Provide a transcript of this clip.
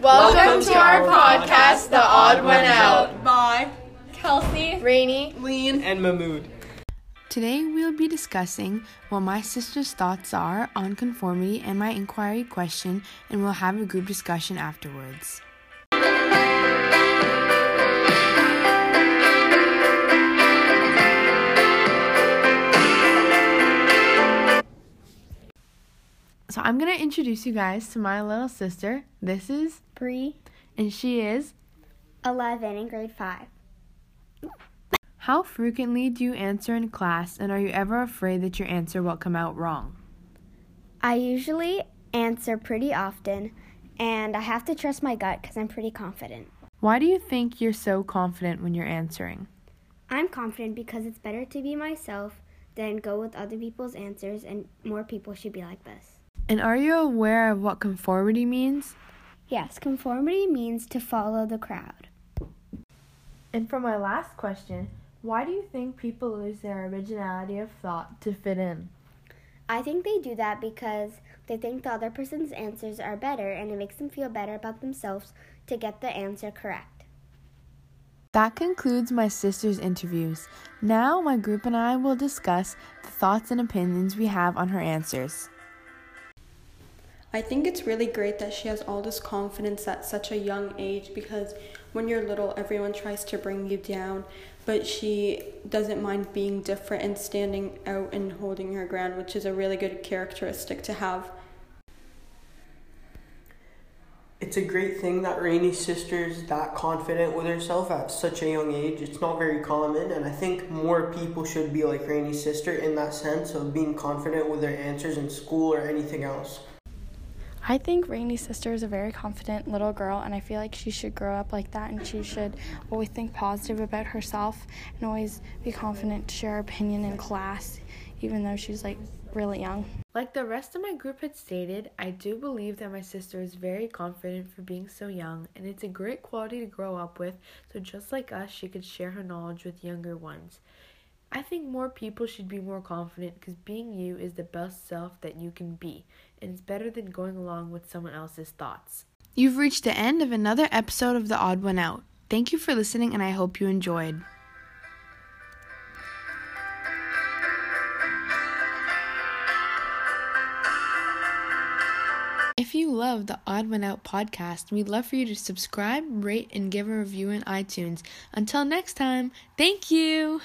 Welcome, Welcome to, to our podcast, podcast, The Odd One Out, by Kelsey, Rainey, Lean, and Mahmood. Today we'll be discussing what my sister's thoughts are on conformity and my inquiry question, and we'll have a group discussion afterwards. So I'm gonna introduce you guys to my little sister. This is Bree, and she is 11 in grade 5. How frequently do you answer in class, and are you ever afraid that your answer will come out wrong? I usually answer pretty often, and I have to trust my gut because I'm pretty confident. Why do you think you're so confident when you're answering? I'm confident because it's better to be myself than go with other people's answers, and more people should be like this. And are you aware of what conformity means? Yes, conformity means to follow the crowd. And for my last question, why do you think people lose their originality of thought to fit in? I think they do that because they think the other person's answers are better and it makes them feel better about themselves to get the answer correct. That concludes my sister's interviews. Now, my group and I will discuss the thoughts and opinions we have on her answers. I think it's really great that she has all this confidence at such a young age because when you're little, everyone tries to bring you down, but she doesn't mind being different and standing out and holding her ground, which is a really good characteristic to have. It's a great thing that Rainey's sister is that confident with herself at such a young age. It's not very common, and I think more people should be like Rainey's sister in that sense of being confident with their answers in school or anything else. I think Rainey's sister is a very confident little girl, and I feel like she should grow up like that, and she should always think positive about herself and always be confident to share her opinion in class, even though she's like really young. Like the rest of my group had stated, I do believe that my sister is very confident for being so young, and it's a great quality to grow up with, so just like us, she could share her knowledge with younger ones. I think more people should be more confident because being you is the best self that you can be, and it's better than going along with someone else's thoughts. You've reached the end of another episode of The Odd One Out. Thank you for listening, and I hope you enjoyed. If you love the Odd One Out podcast, we'd love for you to subscribe, rate, and give a review in iTunes. Until next time, thank you!